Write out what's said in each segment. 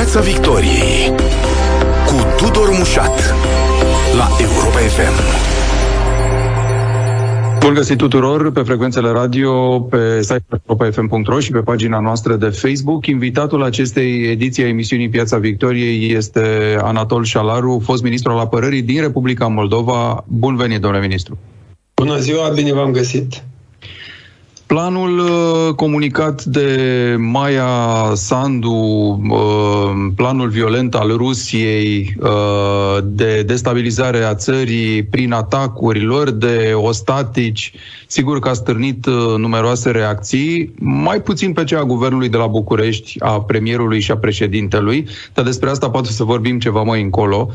Piața Victoriei cu Tudor Mușat la Europa FM. Bun găsit tuturor pe frecvențele radio, pe site-ul europa.fm.ro și pe pagina noastră de Facebook. Invitatul acestei ediții a emisiunii Piața Victoriei este Anatol Șalaru, fost ministru al apărării din Republica Moldova. Bun venit, domnule ministru! Bună ziua, bine v-am găsit! Planul uh, comunicat de Maia Sandu, uh, planul violent al Rusiei uh, de destabilizare a țării prin atacuri lor de ostatici, sigur că a stârnit numeroase reacții, mai puțin pe cea a guvernului de la București, a premierului și a președintelui, dar despre asta poate să vorbim ceva mai încolo.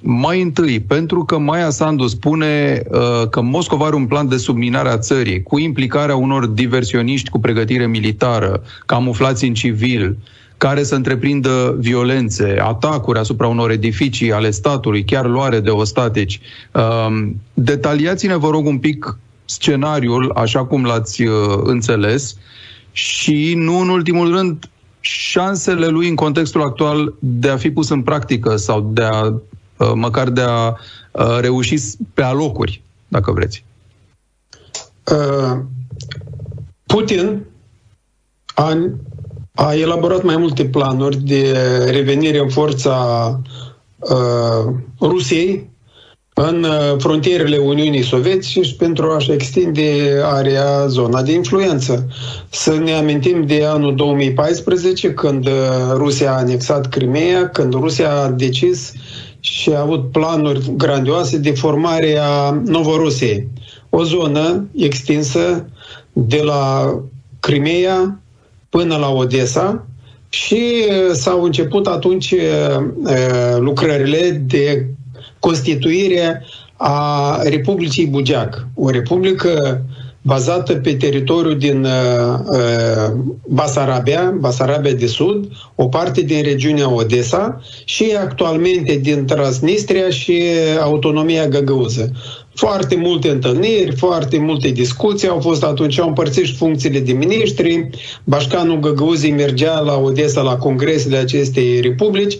Mai întâi, pentru că Maia Sandu spune că Moscova are un plan de subminare a țării, cu implicarea implicarea unor diversioniști cu pregătire militară, camuflați în civil, care să întreprindă violențe, atacuri asupra unor edificii ale statului, chiar luare de ostatici. Um, detaliați-ne, vă rog, un pic scenariul, așa cum l-ați uh, înțeles, și nu în ultimul rând șansele lui în contextul actual de a fi pus în practică sau de a, uh, măcar de a uh, reuși pe alocuri, dacă vreți. Uh, Putin a, a elaborat mai multe planuri de revenire în forța uh, Rusiei în uh, frontierele Uniunii Sovietice și pentru a-și extinde area, zona de influență. Să ne amintim de anul 2014, când uh, Rusia a anexat Crimea, când Rusia a decis și a avut planuri grandioase de formare a Novorusiei. O zonă extinsă de la Crimea până la Odessa și s-au început atunci lucrările de constituire a Republicii Bugeac, o republică bazată pe teritoriul din uh, Basarabia, Basarabia de Sud, o parte din regiunea Odessa și actualmente din Transnistria și autonomia găgăuză. Foarte multe întâlniri, foarte multe discuții au fost atunci, au împărțit și funcțiile de miniștri. Bașcanul Găgăuzii mergea la Odessa la congresele acestei republici.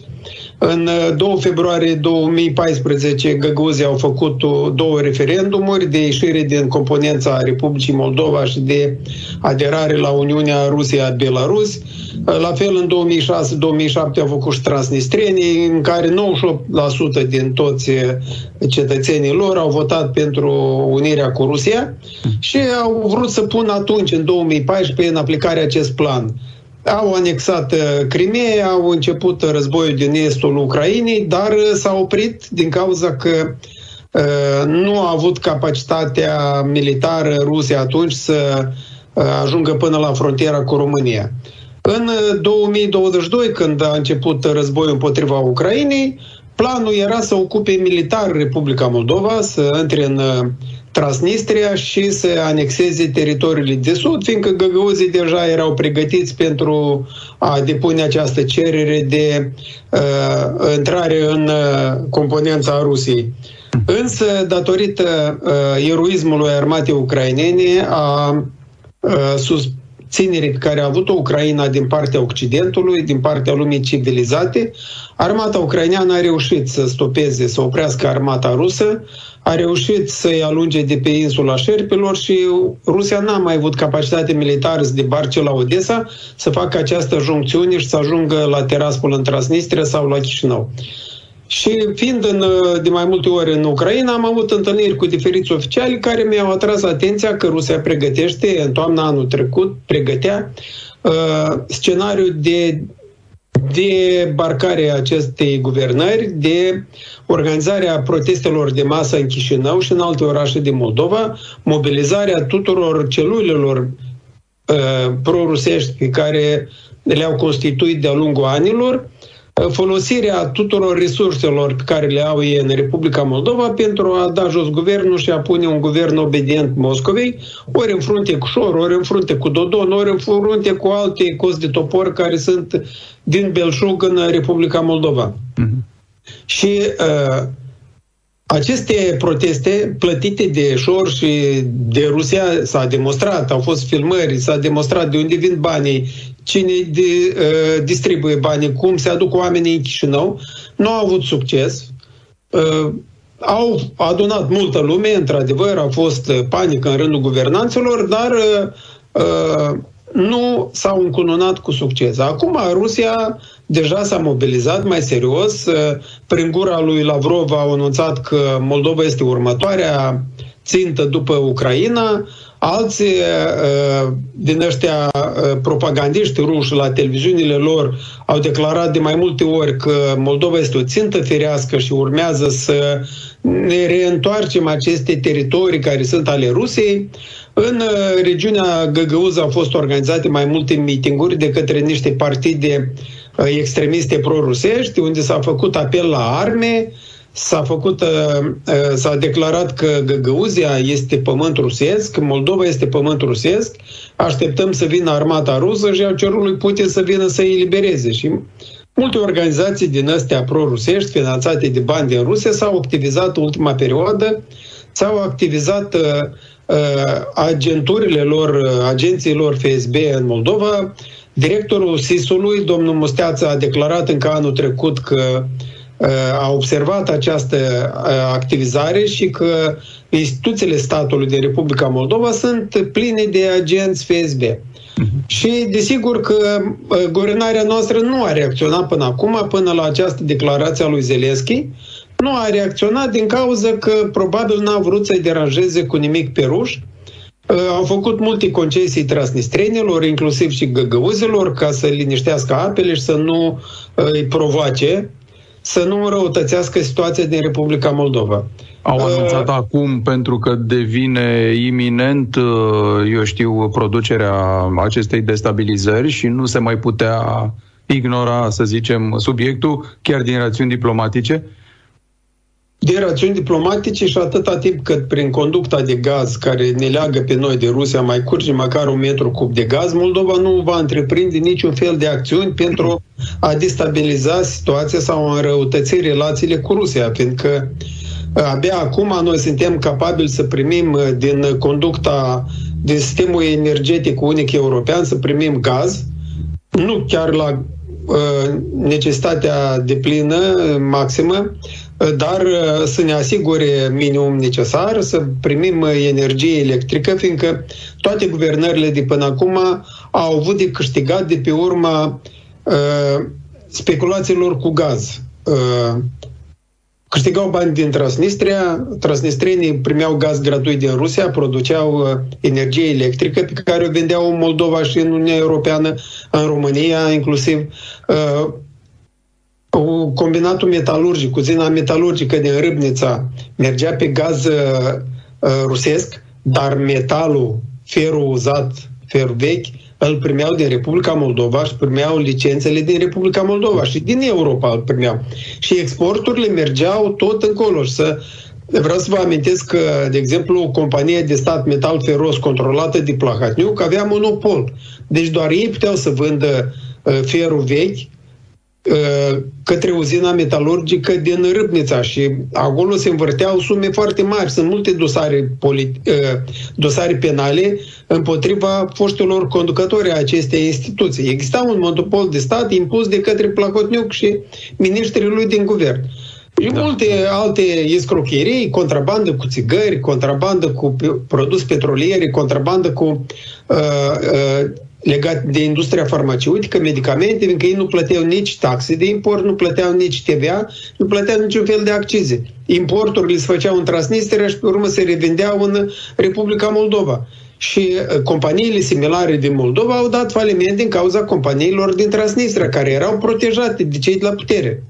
În 2 uh, februarie 2014, găgăuzii au făcut două referendumuri de ieșire din componența Republicii Moldova și de aderare la Uniunea Rusia-Belarus. Uh, la fel, în 2006-2007 au făcut și transnistrenii, în care 98% din toți uh, cetățenii lor au votat pentru unirea cu Rusia și au vrut să pună atunci, în 2014, în aplicare acest plan au anexat uh, Crimea, au început războiul din estul Ucrainei, dar uh, s-a oprit din cauza că uh, nu a avut capacitatea militară Rusia atunci să ajungă până la frontiera cu România. În 2022, când a început războiul împotriva Ucrainei, planul era să ocupe militar Republica Moldova, să intre în Transnistria și să anexeze teritoriile de sud, fiindcă găgăuzii deja erau pregătiți pentru a depune această cerere de uh, intrare în uh, componența Rusiei. Însă, datorită uh, eroismului armatei ucrainene, a uh, sus, ținerii pe care a avut-o Ucraina din partea Occidentului, din partea lumii civilizate, armata ucraineană a reușit să stopeze, să oprească armata rusă, a reușit să-i alunge de pe insula Șerpilor și Rusia n-a mai avut capacitate militară să debarce la Odessa, să facă această juncțiune și să ajungă la Teraspol în Transnistria sau la Chișinău. Și fiind în, de mai multe ori în Ucraina, am avut întâlniri cu diferiți oficiali care mi-au atras atenția că Rusia pregătește, în toamna anul trecut, pregătea uh, scenariul de debarcarea acestei guvernări, de organizarea protestelor de masă în Chișinău și în alte orașe din Moldova, mobilizarea tuturor celulelor uh, pro-rusești pe care le-au constituit de-a lungul anilor, uh, folosirea tuturor resurselor pe care le au ei în Republica Moldova pentru a da jos guvernul și a pune un guvern obedient Moscovei, ori în frunte cu Șor, ori în frunte cu Dodon, ori în frunte cu alte cozi de topor care sunt din Belșug în Republica Moldova. Mm-hmm. Și uh, aceste proteste plătite de Șor și de Rusia s-a demonstrat, au fost filmări, s-a demonstrat de unde vin banii, cine de, uh, distribuie banii, cum se aduc oamenii în Chișinău, nu au avut succes. Uh, au adunat multă lume, într-adevăr, a fost panică în rândul guvernanților, dar uh, uh, nu s-au încununat cu succes. Acum Rusia deja s-a mobilizat mai serios. Uh, prin gura lui Lavrov a anunțat că Moldova este următoarea țintă după Ucraina. Alții uh, din ăștia uh, propagandiști ruși la televiziunile lor au declarat de mai multe ori că Moldova este o țintă firească și urmează să ne reîntoarcem aceste teritorii care sunt ale Rusiei. În regiunea Găgăuz au fost organizate mai multe mitinguri de către niște partide extremiste pro-rusești, unde s-a făcut apel la arme, s-a, făcut, uh, uh, s-a declarat că Găgăuzia este pământ rusesc, Moldova este pământ rusesc, așteptăm să vină armata rusă și au cerut lui Putin să vină să îi elibereze. Și multe organizații din astea pro-rusești, finanțate de bani din Rusia, s-au activizat în ultima perioadă, s-au activizat uh, uh, agenturile lor, uh, agenții lor FSB în Moldova, Directorul SIS-ului, domnul Musteață, a declarat încă anul trecut că uh, a observat această uh, activizare și că instituțiile statului din Republica Moldova sunt pline de agenți FSB. Uh-huh. Și desigur că uh, guvernarea noastră nu a reacționat până acum, până la această declarație a lui Zelensky, nu a reacționat din cauza că probabil n-a vrut să-i deranjeze cu nimic pe ruși, Uh, au făcut multe concesii transnistrenilor, inclusiv și găgăuzilor, ca să liniștească apele și să nu uh, îi provoace, să nu înrăutățească situația din Republica Moldova. Au uh, anunțat uh, acum, pentru că devine iminent, eu știu, producerea acestei destabilizări și nu se mai putea ignora, să zicem, subiectul, chiar din rațiuni diplomatice, de rațiuni diplomatice și atâta timp cât prin conducta de gaz care ne leagă pe noi de Rusia mai curge măcar un metru cub de gaz, Moldova nu va întreprinde niciun fel de acțiuni pentru a destabiliza situația sau a înrăutăți relațiile cu Rusia, fiindcă uh, abia acum noi suntem capabili să primim uh, din conducta din sistemul energetic unic european, să primim gaz, nu chiar la uh, necesitatea de plină, maximă, dar uh, să ne asigure minimum necesar, să primim uh, energie electrică, fiindcă toate guvernările de până acum au avut de câștigat de pe urma uh, speculațiilor cu gaz. Uh, câștigau bani din Transnistria, transnistrenii primeau gaz gratuit din Rusia, produceau uh, energie electrică pe care o vendeau în Moldova și în Uniunea Europeană, în România inclusiv. Uh, combinatul metalurgic, uzina metalurgică din Râbnița mergea pe gaz uh, uh, rusesc, dar metalul, ferul uzat, ferul vechi, îl primeau din Republica Moldova și primeau licențele din Republica Moldova și din Europa îl primeau. Și exporturile mergeau tot încolo și să Vreau să vă amintesc că, de exemplu, compania de stat metal feros controlată de Plahatniuc avea monopol. Deci doar ei puteau să vândă uh, ferul vechi Uh, către uzina metalurgică din Râbnița și acolo se învârteau sume foarte mari. Sunt multe dosare, politi- uh, dosare penale împotriva foștilor conducători a acestei instituții. Exista un monopol de stat impus de către Placotniuc și ministrii lui din guvern. Și da. multe alte escrocherii, contrabandă cu țigări, contrabandă cu produs petroliere, contrabandă cu uh, uh, legat de industria farmaceutică, medicamente, fiindcă ei nu plăteau nici taxe de import, nu plăteau nici TVA, nu plăteau niciun fel de accize. Importurile se făceau în Transnistria și pe urmă se revindeau în Republica Moldova. Și uh, companiile similare din Moldova au dat faliment din cauza companiilor din Transnistria, care erau protejate de cei de la putere.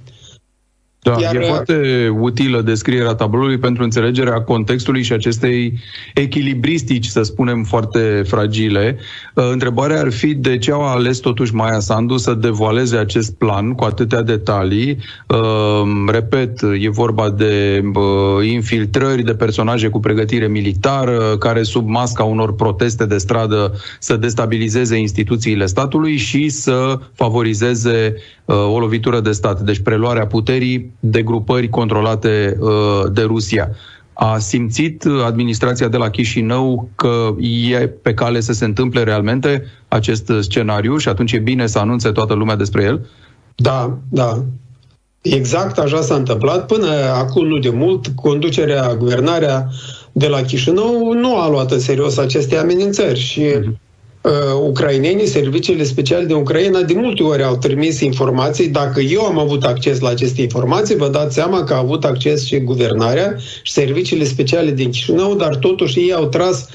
Da, Iar... e foarte utilă descrierea tabloului pentru înțelegerea contextului și acestei echilibristici, să spunem, foarte fragile. Uh, întrebarea ar fi de ce au ales totuși Maia Sandu să devoaleze acest plan cu atâtea detalii. Uh, repet, e vorba de uh, infiltrări de personaje cu pregătire militară, care sub masca unor proteste de stradă să destabilizeze instituțiile statului și să favorizeze o lovitură de stat. Deci preluarea puterii de grupări controlate de Rusia. A simțit administrația de la Chișinău că e pe cale să se întâmple realmente acest scenariu și atunci e bine să anunțe toată lumea despre el? Da, da. Exact așa s-a întâmplat. Până acum, nu de mult, conducerea, guvernarea de la Chișinău nu a luat în serios aceste amenințări și uh-huh. Uh, ucrainenii, serviciile speciale de Ucraina, de multe ori au trimis informații. Dacă eu am avut acces la aceste informații, vă dați seama că a avut acces și guvernarea și serviciile speciale din Chișinău, dar totuși ei au tras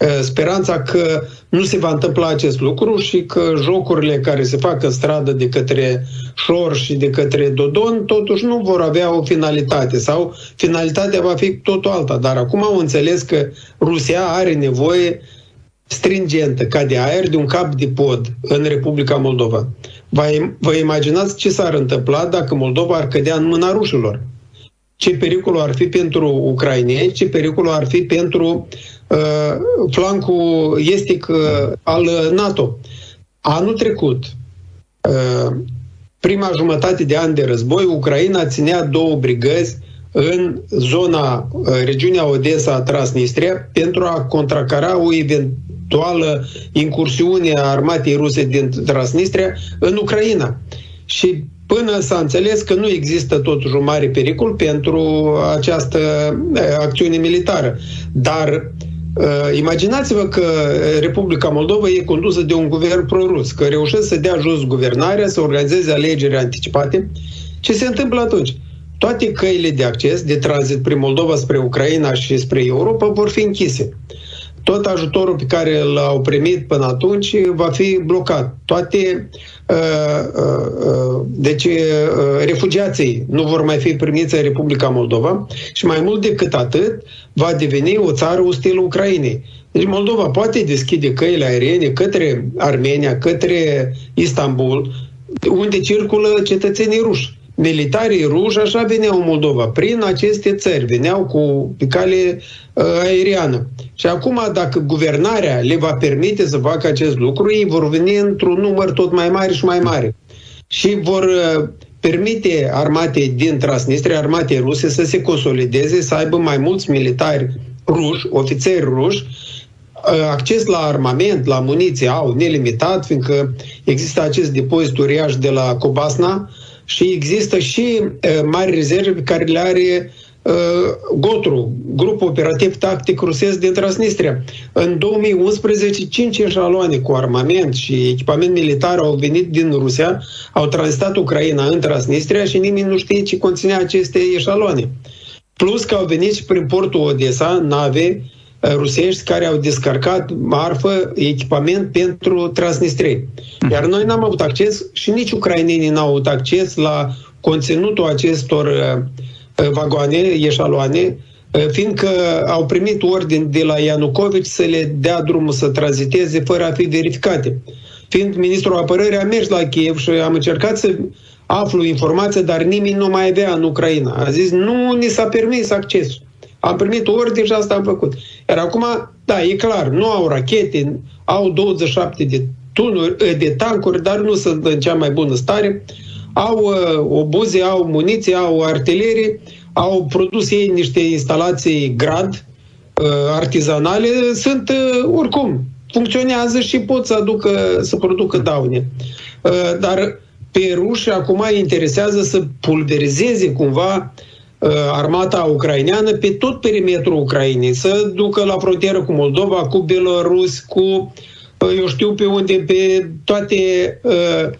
uh, speranța că nu se va întâmpla acest lucru și că jocurile care se fac în stradă de către Șor și de către Dodon totuși nu vor avea o finalitate sau finalitatea va fi totul alta. Dar acum au înțeles că Rusia are nevoie stringentă, ca de aer, de un cap de pod în Republica Moldova. Vă, vă imaginați ce s-ar întâmpla dacă Moldova ar cădea în mâna rușilor? Ce pericol ar fi pentru ucraineni, ce pericol ar fi pentru Uh, flancul estic uh, al NATO. Anul trecut, uh, prima jumătate de an de război, Ucraina ținea două brigăzi în zona, regiunea Odessa, Transnistria, pentru a contracara o eventuală incursiune a armatei ruse din Transnistria în Ucraina. Și până s-a înțeles că nu există totuși un mare pericol pentru această acțiune militară. Dar Uh, imaginați-vă că Republica Moldova e condusă de un guvern prorus, că reușesc să dea jos guvernarea, să organizeze alegeri anticipate. Ce se întâmplă atunci? Toate căile de acces, de tranzit prin Moldova spre Ucraina și spre Europa vor fi închise. Tot ajutorul pe care l-au primit până atunci va fi blocat. Toate uh, uh, uh deci uh, refugiații nu vor mai fi primiți în Republica Moldova și mai mult decât atât va deveni o țară ostilă Ucrainei. Deci Moldova poate deschide căile aeriene către Armenia, către Istanbul, unde circulă cetățenii ruși militarii ruși așa veneau în Moldova, prin aceste țări, veneau cu pe cale uh, aeriană. Și acum, dacă guvernarea le va permite să facă acest lucru, ei vor veni într-un număr tot mai mare și mai mare. Și vor uh, permite armatei din Transnistria, armatei ruse, să se consolideze, să aibă mai mulți militari ruși, ofițeri ruși, uh, acces la armament, la muniție au nelimitat, fiindcă există acest depozit uriaș de la Cobasna, și există și uh, mari rezerve pe care le are uh, GOTRU, Grupul Operativ Tactic Rusesc din Transnistria. În 2011, cinci eșaloane cu armament și echipament militar au venit din Rusia, au tranzitat Ucraina în Transnistria și nimeni nu știe ce conținea aceste eșaloane. Plus că au venit și prin portul Odessa nave Uh, rusești care au descarcat marfă, echipament pentru Transnistria. Iar noi n-am avut acces și nici ucrainenii n-au avut acces la conținutul acestor uh, uh, vagoane, eșaloane, fiindcă au primit ordin de la Ianucovici să le dea drumul să tranziteze fără a fi verificate. Fiind ministrul apărării a mers la Kiev și am încercat să aflu informația, dar nimeni nu mai avea în Ucraina. A zis, nu ni s-a permis accesul. Am primit ordine și asta am făcut. Iar acum, da, e clar, nu au rachete, au 27 de tunuri, eh, de tancuri, dar nu sunt în cea mai bună stare. Au uh, obuze, au muniție, au artilerie, au produs ei niște instalații grad, uh, artizanale, sunt uh, oricum, funcționează și pot să aducă, să producă daune. Uh, dar pe ruși acum interesează să pulverizeze cumva uh, Uh, armata ucraineană pe tot perimetrul Ucrainei, să ducă la frontieră cu Moldova, cu Belarus, cu, uh, eu știu pe unde, pe toate, uh,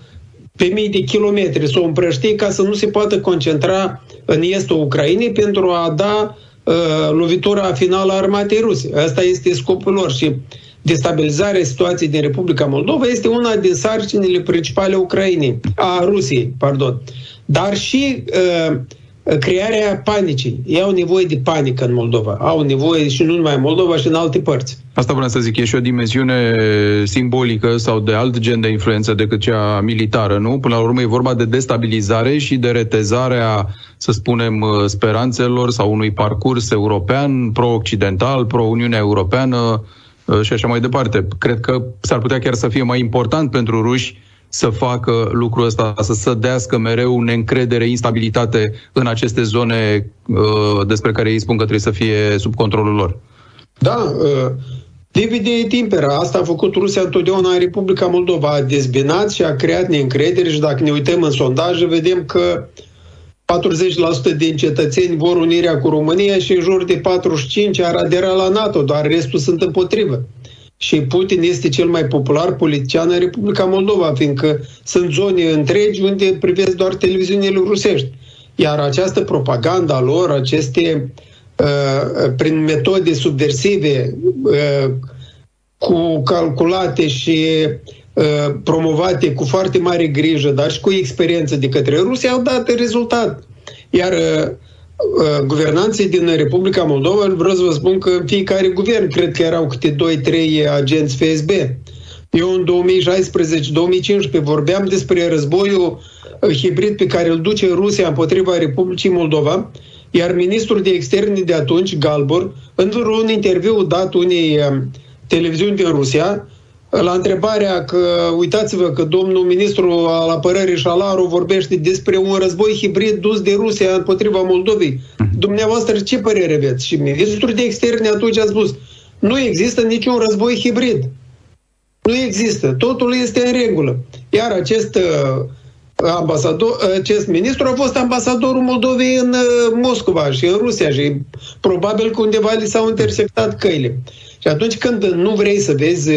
pe mii de kilometri, să o împrăștie ca să nu se poată concentra în estul Ucrainei pentru a da lovitura finală a armatei ruse. Asta este scopul lor și destabilizarea situației din Republica Moldova este una din sarcinile principale Ucrainei, a Rusiei, pardon. Dar și uh, crearea panicii. Ei au nevoie de panică în Moldova. Au nevoie și nu numai în Moldova, și în alte părți. Asta vreau să zic, e și o dimensiune simbolică sau de alt gen de influență decât cea militară, nu? Până la urmă e vorba de destabilizare și de retezarea, să spunem, speranțelor sau unui parcurs european, pro-occidental, pro-Uniunea Europeană și așa mai departe. Cred că s-ar putea chiar să fie mai important pentru ruși să facă lucrul ăsta, să sădească mereu neîncredere, instabilitate în aceste zone uh, despre care ei spun că trebuie să fie sub controlul lor. Da, uh, divide timpera. Asta a făcut Rusia întotdeauna în Republica Moldova. A dezbinat și a creat neîncredere și dacă ne uităm în sondaje, vedem că 40% din cetățeni vor unirea cu România și în jur de 45% ar adera la NATO, doar restul sunt împotrivă. Și Putin este cel mai popular politician în Republica Moldova, fiindcă sunt zone întregi unde privesc doar televiziunile rusești. Iar această propaganda a lor, aceste uh, prin metode subversive, uh, cu calculate și uh, promovate cu foarte mare grijă, dar și cu experiență de către Rusia, au dat rezultat. Iar uh, Uh, guvernanții din Republica Moldova, vreau să vă spun că fiecare guvern, cred că erau câte 2-3 agenți FSB. Eu în 2016-2015 vorbeam despre războiul uh, hibrid pe care îl duce Rusia împotriva Republicii Moldova, iar ministrul de externe de atunci, Galbor, într-un interviu dat unei uh, televiziuni din Rusia, la întrebarea că, uitați-vă că domnul ministru al apărării Șalaru vorbește despre un război hibrid dus de Rusia împotriva Moldovei. Mhm. Dumneavoastră ce părere aveți? Și ministrul de externe atunci a spus nu există niciun război hibrid. Nu există. Totul este în regulă. Iar acest uh, ambasador, acest ministru a fost ambasadorul Moldovei în uh, Moscova și în Rusia și probabil că undeva li s-au intersectat căile. Și atunci când nu vrei să vezi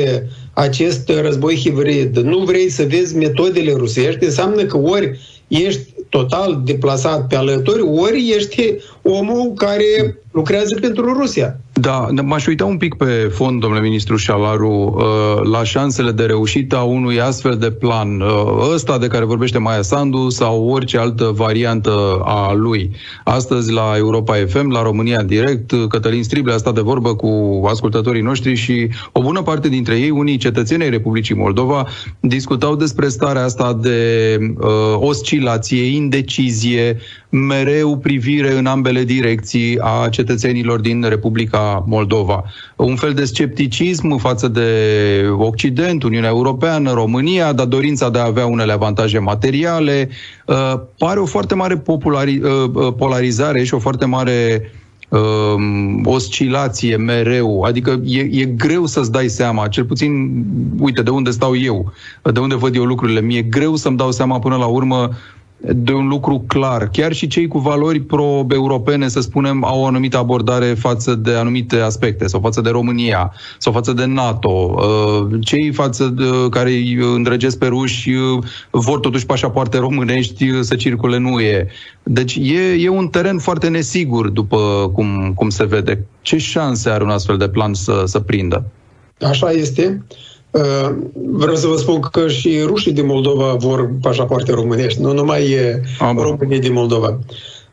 acest război hibrid, nu vrei să vezi metodele rusești, înseamnă că ori ești total deplasat pe alături, ori ești omul care lucrează pentru Rusia. Da, m-aș uita un pic pe fond, domnule ministru Șalaru, uh, la șansele de reușită a unui astfel de plan, uh, ăsta de care vorbește Maia Sandu sau orice altă variantă a lui. Astăzi la Europa FM, la România Direct, Cătălin Strible a stat de vorbă cu ascultătorii noștri și o bună parte dintre ei, unii cetățenii Republicii Moldova, discutau despre starea asta de uh, oscilație, indecizie, mereu privire în ambele direcții a cetățenilor din Republica Moldova. Un fel de scepticism față de Occident, Uniunea Europeană, România, dar dorința de a avea unele avantaje materiale. Uh, pare o foarte mare populari, uh, uh, polarizare și o foarte mare um, oscilație mereu, adică e, e greu să-ți dai seama, cel puțin, uite, de unde stau eu, de unde văd eu lucrurile, mi-e greu să-mi dau seama până la urmă de un lucru clar. Chiar și cei cu valori pro-europene, să spunem, au o anumită abordare față de anumite aspecte, sau față de România, sau față de NATO. Uh, cei față de, care îi îndrăgesc pe ruși uh, vor totuși pașapoarte românești uh, să circule nu e. Deci e, e un teren foarte nesigur, după cum, cum se vede. Ce șanse are un astfel de plan să, să prindă? Așa este. Uh, Uh, vreau să vă spun că și rușii din Moldova vor pașapoarte românești, nu numai Am. românii din Moldova.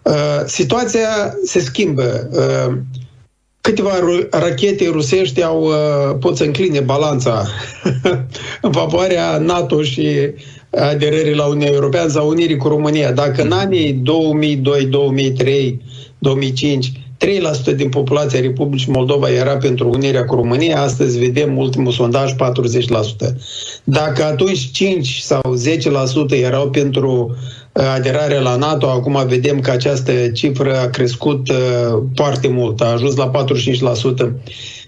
Uh, situația se schimbă. Uh, câteva rachete rusești au, pot să încline balanța în favoarea NATO și aderării la Uniunea Europeană sau unirii cu România. Dacă în anii 2002, 2003, 2005 3% din populația Republicii Moldova era pentru unirea cu România, astăzi vedem ultimul sondaj 40%. Dacă atunci 5 sau 10% erau pentru uh, aderarea la NATO, acum vedem că această cifră a crescut uh, foarte mult, a ajuns la 45%.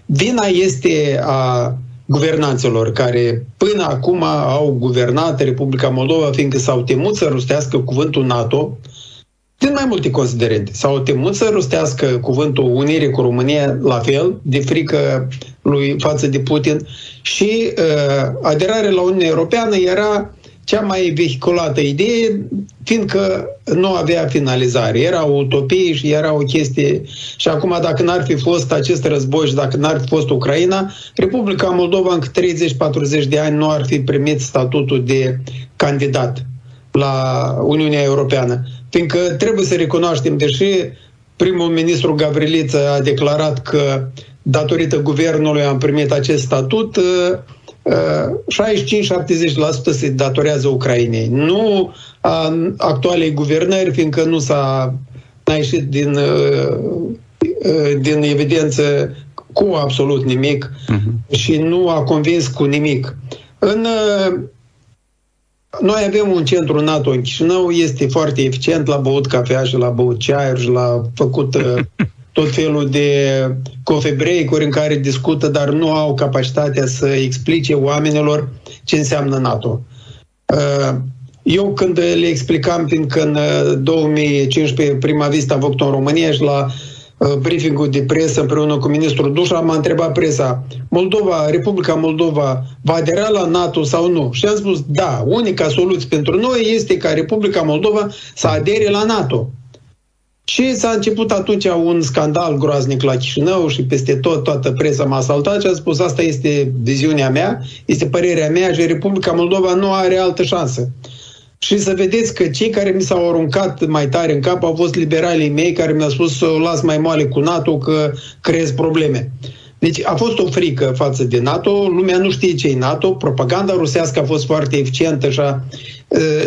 Vina este a guvernanților care până acum au guvernat Republica Moldova, fiindcă s-au temut să rostească cuvântul NATO, din mai multe considerente. S-au temut să rostească cuvântul unire cu România la fel, de frică lui față de Putin și uh, aderarea la Uniunea Europeană era cea mai vehiculată idee, fiindcă nu avea finalizare. Era o utopie și era o chestie. Și acum, dacă n-ar fi fost acest război și dacă n-ar fi fost Ucraina, Republica Moldova încă 30-40 de ani nu ar fi primit statutul de candidat la Uniunea Europeană fiindcă trebuie să recunoaștem, deși primul ministru Gavriliță a declarat că datorită guvernului am primit acest statut, 65-70% uh, uh, se datorează Ucrainei. Nu a actualei guvernări, fiindcă nu s-a a ieșit din, uh, din evidență cu absolut nimic uh-huh. și nu a convins cu nimic. În noi avem un centru NATO în Chișinău, este foarte eficient, la băut cafea și la băut ceaiuri și la făcut uh, tot felul de coffee break-uri în care discută, dar nu au capacitatea să explice oamenilor ce înseamnă NATO. Uh, eu când le explicam, fiindcă în 2015 prima vizită am făcut în România și la Uh, briefingul de presă împreună cu ministrul Dușa, m-a întrebat presa, Moldova, Republica Moldova va adera la NATO sau nu? Și am spus, da, unica soluție pentru noi este ca Republica Moldova să adere la NATO. Și s-a început atunci un scandal groaznic la Chișinău și peste tot, toată presa m-a asaltat și a spus asta este viziunea mea, este părerea mea și Republica Moldova nu are altă șansă și să vedeți că cei care mi s-au aruncat mai tare în cap au fost liberalii mei care mi-au spus să o las mai moale cu NATO că creez probleme. Deci a fost o frică față de NATO, lumea nu știe ce e NATO, propaganda rusească a fost foarte eficientă și a,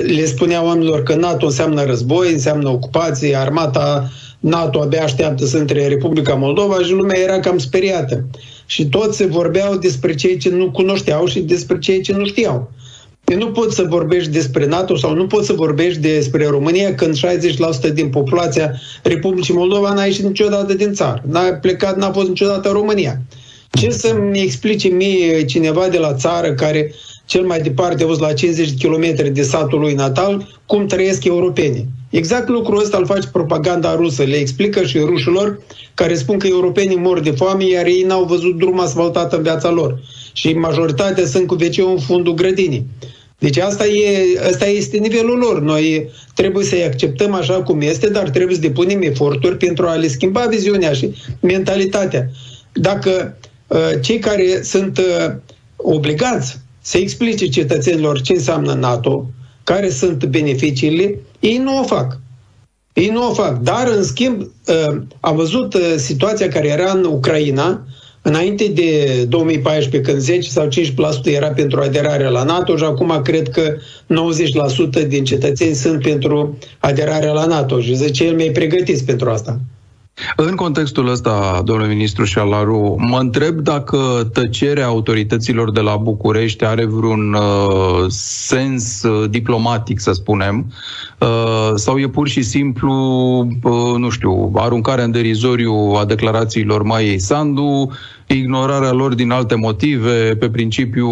le spunea oamenilor că NATO înseamnă război, înseamnă ocupație, armata NATO abia așteaptă să intre Republica Moldova și lumea era cam speriată. Și toți vorbeau despre cei ce nu cunoșteau și despre cei ce nu știau. Păi nu poți să vorbești despre NATO sau nu poți să vorbești despre România când 60% din populația Republicii Moldova n-a ieșit niciodată din țară. N-a plecat, n-a fost niciodată în România. Ce să-mi explice mie cineva de la țară care cel mai departe a fost la 50 km de satul lui natal, cum trăiesc europenii. Exact lucrul ăsta îl face propaganda rusă. Le explică și rușilor care spun că europenii mor de foame, iar ei n-au văzut drum asfaltat în viața lor. Și majoritatea sunt cu wc în fundul grădinii. Deci asta, e, asta este nivelul lor. Noi trebuie să-i acceptăm așa cum este, dar trebuie să depunem eforturi pentru a le schimba viziunea și mentalitatea. Dacă uh, cei care sunt uh, obligați să explice cetățenilor ce înseamnă NATO, care sunt beneficiile, ei nu o fac. Ei nu o fac. Dar, în schimb, uh, am văzut uh, situația care era în Ucraina, Înainte de 2014, când 10 sau 15% era pentru aderarea la NATO și acum cred că 90% din cetățeni sunt pentru aderarea la NATO și zice el mai pregătiți pentru asta. În contextul ăsta, domnule ministru Șalaru, mă întreb dacă tăcerea autorităților de la București are vreun uh, sens uh, diplomatic, să spunem, uh, sau e pur și simplu, uh, nu știu, aruncarea în derizoriu a declarațiilor Maiei Sandu, ignorarea lor din alte motive, pe principiu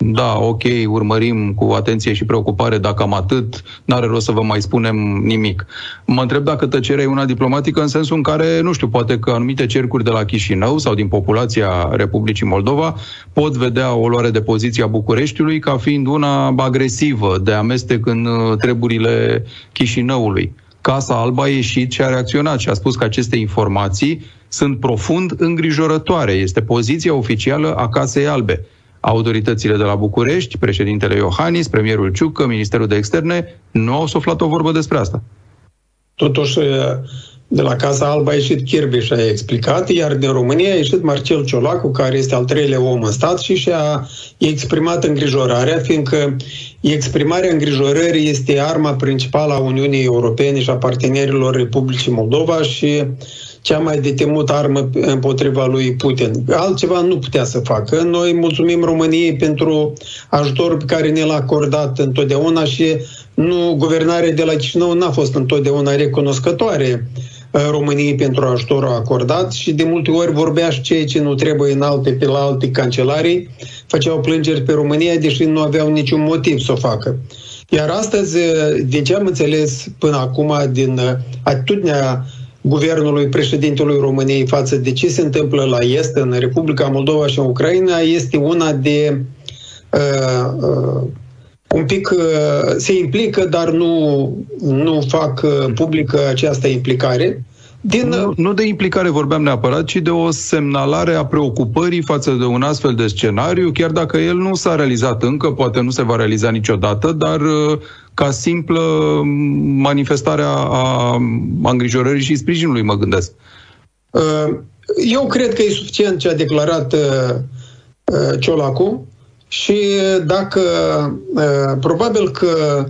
da, ok, urmărim cu atenție și preocupare, dacă am atât, n-are rost să vă mai spunem nimic. Mă întreb dacă tăcerea e una diplomatică în sensul în care, nu știu, poate că anumite cercuri de la Chișinău sau din populația Republicii Moldova pot vedea o luare de poziție a Bucureștiului ca fiind una agresivă, de amestec în uh, treburile Chișinăului. Casa Alba a ieșit și a reacționat și a spus că aceste informații sunt profund îngrijorătoare. Este poziția oficială a Casei Albe autoritățile de la București, președintele Iohannis, premierul Ciucă, Ministerul de Externe, nu au suflat o vorbă despre asta. Totuși, de la Casa Albă a ieșit Kirby și a explicat, iar din România a ieșit Marcel Ciolacu, care este al treilea om în stat și și-a exprimat îngrijorarea, fiindcă exprimarea îngrijorării este arma principală a Uniunii Europene și a partenerilor Republicii Moldova și cea mai de temut armă împotriva lui Putin. Altceva nu putea să facă. Noi mulțumim României pentru ajutorul pe care ne l-a acordat întotdeauna și nu, guvernarea de la Chișinău n-a fost întotdeauna recunoscătoare uh, României pentru ajutorul acordat și de multe ori vorbea și ceea ce nu trebuie în alte, pe la alte cancelarii, făceau plângeri pe România, deși nu aveau niciun motiv să o facă. Iar astăzi, uh, din ce am înțeles până acum, din uh, atitudinea guvernului președintelui României față de ce se întâmplă la Est, în Republica Moldova și în Ucraina, este una de uh, uh, un pic uh, se implică, dar nu, nu fac uh, publică această implicare. Din... Nu, nu de implicare vorbeam neapărat, ci de o semnalare a preocupării față de un astfel de scenariu, chiar dacă el nu s-a realizat încă, poate nu se va realiza niciodată, dar uh, ca simplă manifestare a, a îngrijorării și sprijinului, mă gândesc. Uh, eu cred că e suficient ce a declarat uh, Ciolacu și dacă probabil că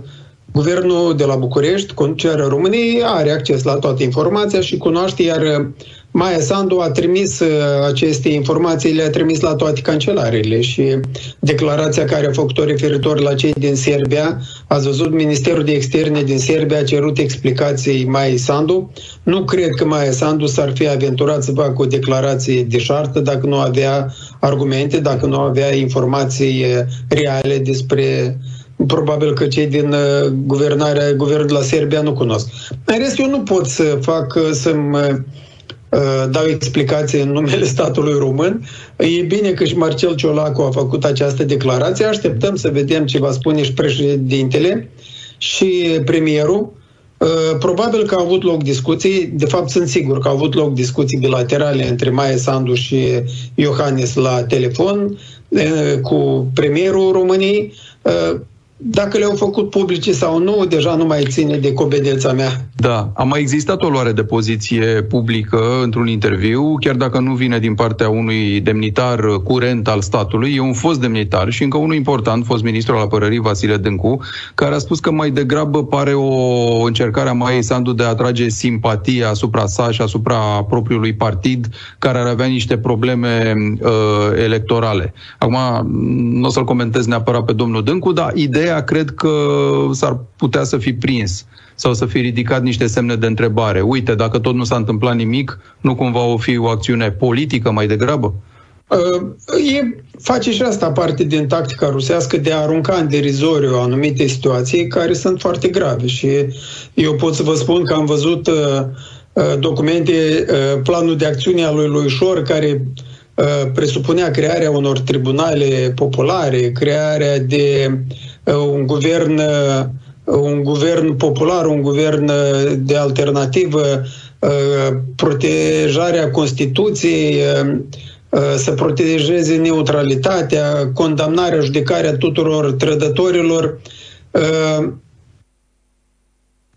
Guvernul de la București, conducerea României, are acces la toată informația și cunoaște, iar Maia Sandu a trimis uh, aceste informații, le-a trimis la toate cancelarele și declarația care a făcut-o referitor la cei din Serbia, ați văzut, Ministerul de Externe din Serbia a cerut explicații Maia Sandu. Nu cred că Maia Sandu s-ar fi aventurat să facă o declarație deșartă dacă nu avea argumente, dacă nu avea informații uh, reale despre probabil că cei din uh, guvernarea, guvernul de la Serbia nu cunosc. În rest, eu nu pot să fac, să-mi Uh, dau explicații în numele statului român. E bine că și Marcel Ciolacu a făcut această declarație. Așteptăm să vedem ce va spune și președintele și premierul. Uh, probabil că au avut loc discuții, de fapt sunt sigur că au avut loc discuții bilaterale între Maia Sandu și Iohannis la telefon uh, cu premierul României dacă le-au făcut publice sau nu, deja nu mai ține de cobedeța mea. Da, a mai existat o luare de poziție publică într-un interviu, chiar dacă nu vine din partea unui demnitar curent al statului, e un fost demnitar și încă unul important, fost ministrul al apărării Vasile Dâncu, care a spus că mai degrabă pare o încercare a Maiei Sandu de a atrage simpatie asupra sa și asupra propriului partid, care ar avea niște probleme uh, electorale. Acum, nu o să-l comentez neapărat pe domnul Dâncu, dar ideea aceea cred că s-ar putea să fi prins sau să fi ridicat niște semne de întrebare. Uite, dacă tot nu s-a întâmplat nimic, nu cumva o fi o acțiune politică mai degrabă? Uh, e, face și asta parte din tactica rusească de a arunca în derizoriu anumite situații care sunt foarte grave și eu pot să vă spun că am văzut uh, uh documente, uh, planul de acțiune al lui Luișor care uh, presupunea crearea unor tribunale populare, crearea de uh, Uh, un guvern, uh, un guvern popular, un guvern uh, de alternativă, protejarea Constituției, să protejeze neutralitatea, condamnarea, judecarea tuturor trădătorilor.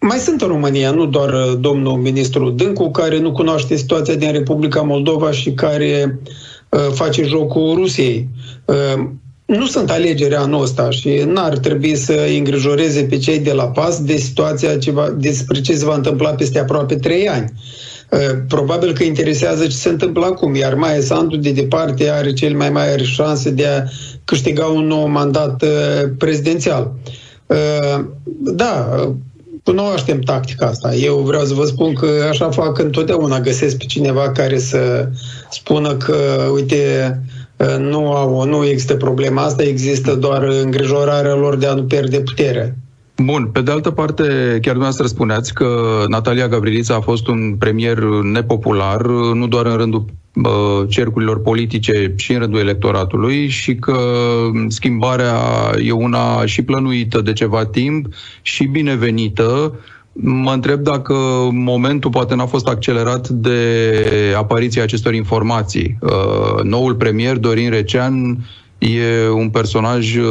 Mai sunt în România, nu doar domnul ministru Dâncu, care nu cunoaște situația din Republica Moldova și care face jocul Rusiei nu sunt alegeri anul ăsta și n-ar trebui să îngrijoreze pe cei de la PAS de situația ceva, despre ce se va întâmpla peste aproape trei ani. Uh, probabil că interesează ce se întâmplă acum, iar Maia Sandu de departe are cel mai mari șanse de a câștiga un nou mandat uh, prezidențial. Uh, da, cunoaștem tactica asta. Eu vreau să vă spun că așa fac întotdeauna, găsesc pe cineva care să spună că, uite, nu, au, nu există problema asta, există doar îngrijorarea lor de a nu pierde puterea. Bun, pe de altă parte, chiar dumneavoastră spuneați că Natalia Gavrilița a fost un premier nepopular, nu doar în rândul uh, cercurilor politice și în rândul electoratului și că schimbarea e una și plănuită de ceva timp și binevenită, Mă întreb dacă momentul poate n-a fost accelerat de apariția acestor informații. Uh, noul premier, Dorin Recean, e un personaj uh,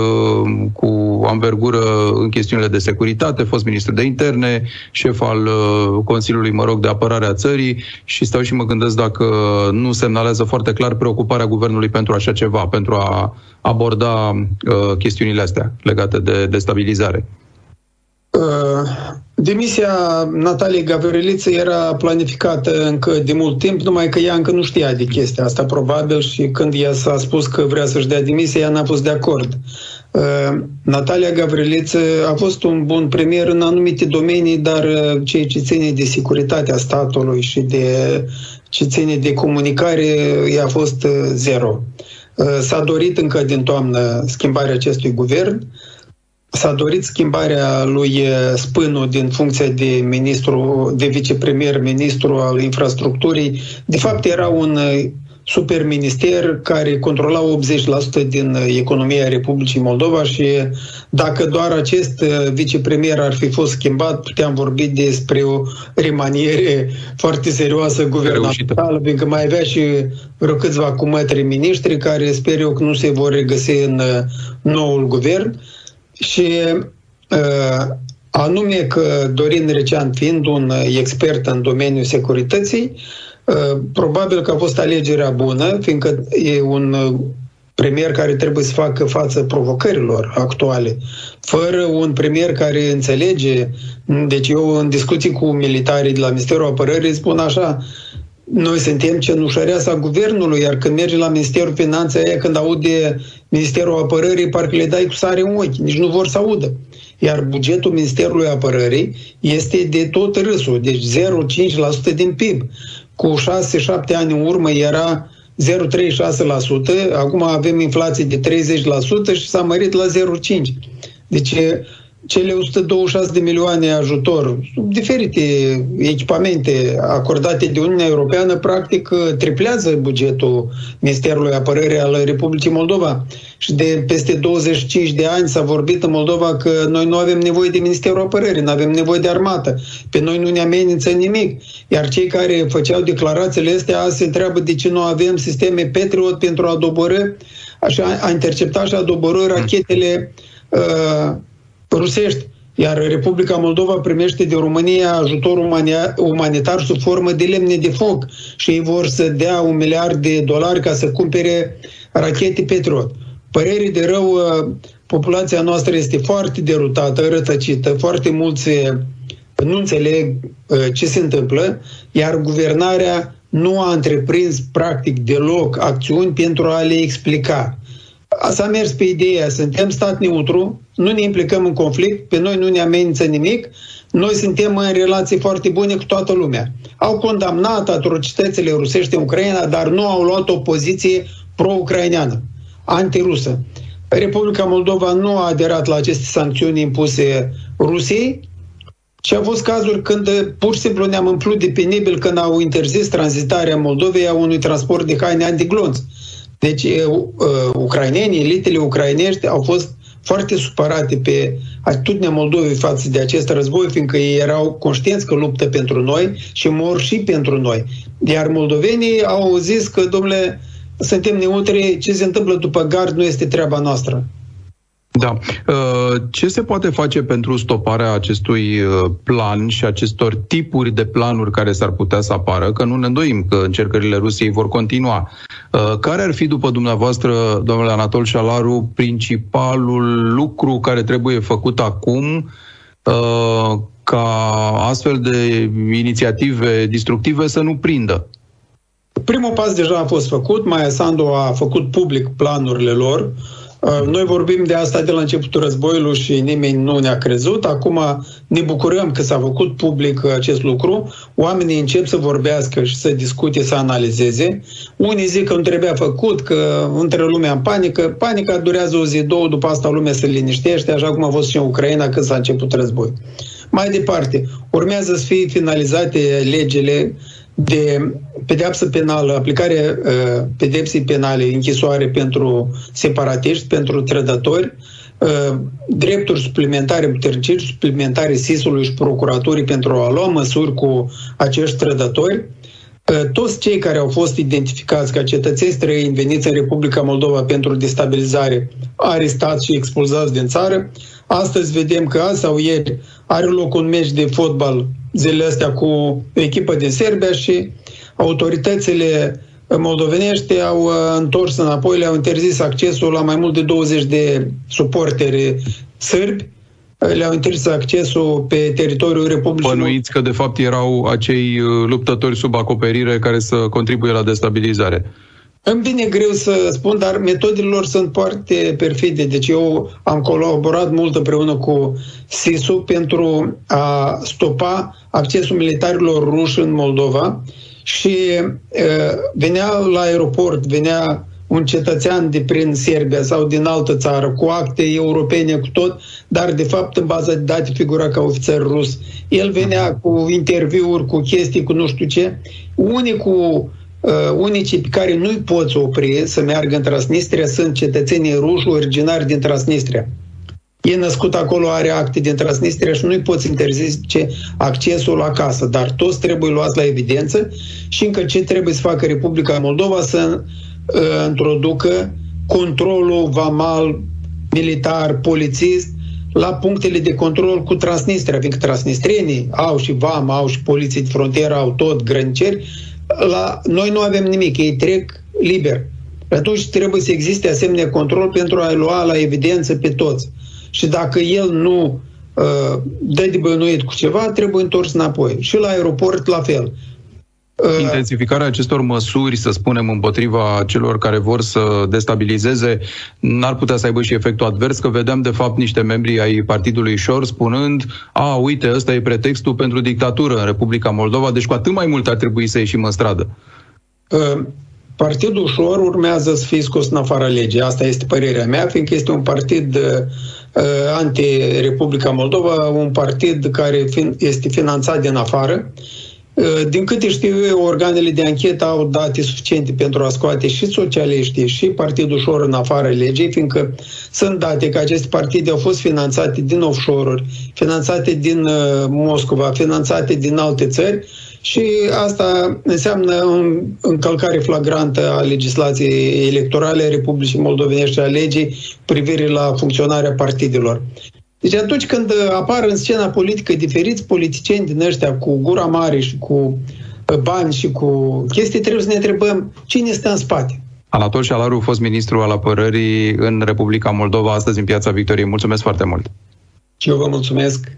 cu anvergură în chestiunile de securitate, fost ministru de interne, șef al uh, Consiliului, mă rog, de apărare a țării și stau și mă gândesc dacă nu semnalează foarte clar preocuparea guvernului pentru așa ceva, pentru a aborda chestiunile astea legate de destabilizare. Uh, demisia Nataliei Gavriliță era planificată încă de mult timp, numai că ea încă nu știa de chestia asta, probabil, și când ea s-a spus că vrea să-și dea demisia, ea n-a fost de acord. Uh, Natalia Gavriliță a fost un bun premier în anumite domenii, dar uh, ceea ce ține de securitatea statului și de ce ține de comunicare, ea a fost zero. S-a dorit încă din toamnă schimbarea acestui guvern, S-a dorit schimbarea lui Spânu din funcția de ministru, de vicepremier ministru al infrastructurii. De fapt, era un superminister care controla 80% din economia Republicii Moldova și dacă doar acest vicepremier ar fi fost schimbat, puteam vorbi despre o remaniere foarte serioasă guvernamentală, pentru că mai avea și vreo câțiva cumătri miniștri care sper eu că nu se vor regăsi în noul guvern și uh, anume că Dorin Recean fiind un expert în domeniul securității, uh, probabil că a fost alegerea bună, fiindcă e un premier care trebuie să facă față provocărilor actuale, fără un premier care înțelege. Deci eu în discuții cu militarii de la Ministerul Apărării spun așa, noi suntem cenușăreasa guvernului, iar când mergi la Ministerul Finanței, aia când aude Ministerul Apărării, parcă le dai cu sare în ochi, nici nu vor să audă. Iar bugetul Ministerului Apărării este de tot râsul, deci 0,5% din PIB. Cu 6-7 ani în urmă era 0,36%, acum avem inflație de 30% și s-a mărit la 0,5%. Deci cele 126 de milioane ajutor, diferite echipamente acordate de Uniunea Europeană, practic triplează bugetul Ministerului Apărării al Republicii Moldova. Și de peste 25 de ani s-a vorbit în Moldova că noi nu avem nevoie de Ministerul Apărării, nu avem nevoie de armată. Pe noi nu ne amenință nimic. Iar cei care făceau declarațiile astea azi se întreabă de ce nu avem sisteme Patriot pentru a doborâ, așa, a intercepta și a doborâ rachetele uh, rusești, iar Republica Moldova primește de România ajutor umanitar sub formă de lemne de foc și ei vor să dea un miliard de dolari ca să cumpere rachete Patriot. Părere de rău, uh, populația noastră este foarte derutată, rătăcită, foarte mulți uh, nu înțeleg uh, ce se întâmplă, iar guvernarea nu a întreprins practic deloc acțiuni pentru a le explica. S-a mers pe ideea, suntem stat neutru, nu ne implicăm în conflict, pe noi nu ne amenință nimic, noi suntem în relații foarte bune cu toată lumea. Au condamnat atrocitățile rusești în Ucraina, dar nu au luat o poziție pro-ucraineană, antirusă. Republica Moldova nu a aderat la aceste sancțiuni impuse Rusiei și a fost cazuri când pur și simplu ne-am împlut de penibil când au interzis tranzitarea Moldovei a unui transport de haine antiglonț. Deci, uh, ucrainenii, elitele ucrainești au fost foarte supărate pe atitudinea Moldovei față de acest război, fiindcă ei erau conștienți că luptă pentru noi și mor și pentru noi. Iar moldovenii au zis că, domnule, suntem neutri, ce se întâmplă după gard nu este treaba noastră. Da. Uh, ce se poate face pentru stoparea acestui uh, plan și acestor tipuri de planuri care s-ar putea să apară? Că nu ne îndoim că încercările Rusiei vor continua. Uh, care ar fi, după dumneavoastră, domnule Anatol Șalaru, principalul lucru care trebuie făcut acum ca astfel de inițiative destructive să nu prindă? Primul pas deja a fost făcut, Maia Sandu a făcut public planurile lor, uh, Uh, noi vorbim de asta de la începutul războiului și nimeni nu ne-a crezut. Acum ne bucurăm că s-a făcut public acest lucru. Oamenii încep să vorbească și să discute, să analizeze. Unii zic că nu trebuia făcut, că între lumea în panică. Panica durează o zi, două, după asta lumea se liniștește, așa cum a fost și în Ucraina când s-a început război. Mai departe, urmează să fie finalizate legile de pedeapsă penală, aplicare uh, pedepsei penale, închisoare pentru separatiști, pentru trădători, uh, drepturi suplimentare, puterniciri suplimentare SIS-ului și procuraturii pentru a lua măsuri cu acești trădători, uh, toți cei care au fost identificați ca cetățeni străini veniți în Republica Moldova pentru destabilizare, arestați și expulzați din țară. Astăzi vedem că azi sau ieri are loc un meci de fotbal zilele astea cu echipa din Serbia și autoritățile moldovenești au uh, întors înapoi, le-au interzis accesul la mai mult de 20 de suporteri sârbi, uh, le-au interzis accesul pe teritoriul Republicii. Bănuiți că de fapt erau acei uh, luptători sub acoperire care să contribuie la destabilizare. Îmi vine greu să spun, dar metodele lor sunt foarte perfide. Deci eu am colaborat mult împreună cu SISU pentru a stopa accesul militarilor ruși în Moldova și uh, venea la aeroport, venea un cetățean de prin Serbia sau din altă țară, cu acte europene, cu tot, dar de fapt în baza de date figura ca ofițer rus. El venea cu interviuri, cu chestii, cu nu știu ce. Unii cu Uh, unicii pe care nu-i poți opri să meargă în Transnistria sunt cetățenii ruși originari din Transnistria. E născut acolo, are acte din Transnistria și nu-i poți interzice accesul la casă, dar toți trebuie luați la evidență și încă ce trebuie să facă Republica Moldova să uh, introducă controlul vamal, militar, polițist la punctele de control cu Transnistria, fiindcă transnistrienii au și VAM, au și poliții de frontieră, au tot grăniceri la, noi nu avem nimic, ei trec liber. Atunci trebuie să existe asemenea control pentru a lua la evidență pe toți. Și dacă el nu uh, dă de bănuit cu ceva, trebuie întors înapoi. Și la aeroport la fel. Uh, Intensificarea acestor măsuri, să spunem, împotriva celor care vor să destabilizeze, n-ar putea să aibă și efectul advers, că vedeam, de fapt, niște membri ai Partidului Șor spunând a, uite, ăsta e pretextul pentru dictatură în Republica Moldova, deci cu atât mai mult ar trebui să ieșim în stradă. Uh, Partidul Șor urmează să fie scos în afara legii. Asta este părerea mea, fiindcă este un partid uh, anti-Republica Moldova, un partid care fin- este finanțat din afară. Uh, din câte știu eu, organele de anchetă au date suficiente pentru a scoate și socialiștii și Partidul Șor în afară legii, fiindcă sunt date că aceste partide au fost finanțate din offshore-uri, finanțate din uh, Moscova, finanțate din alte țări și asta înseamnă o încălcare flagrantă a legislației electorale a Republicii Moldovenești a legii privire la funcționarea partidelor. Deci atunci când apar în scena politică diferiți politicieni din ăștia cu gura mare și cu uh, bani și cu chestii, trebuie să ne întrebăm cine stă în spate. Anatol Șalaru, fost ministru al apărării în Republica Moldova, astăzi în Piața Victoriei. Mulțumesc foarte mult! Și eu vă mulțumesc!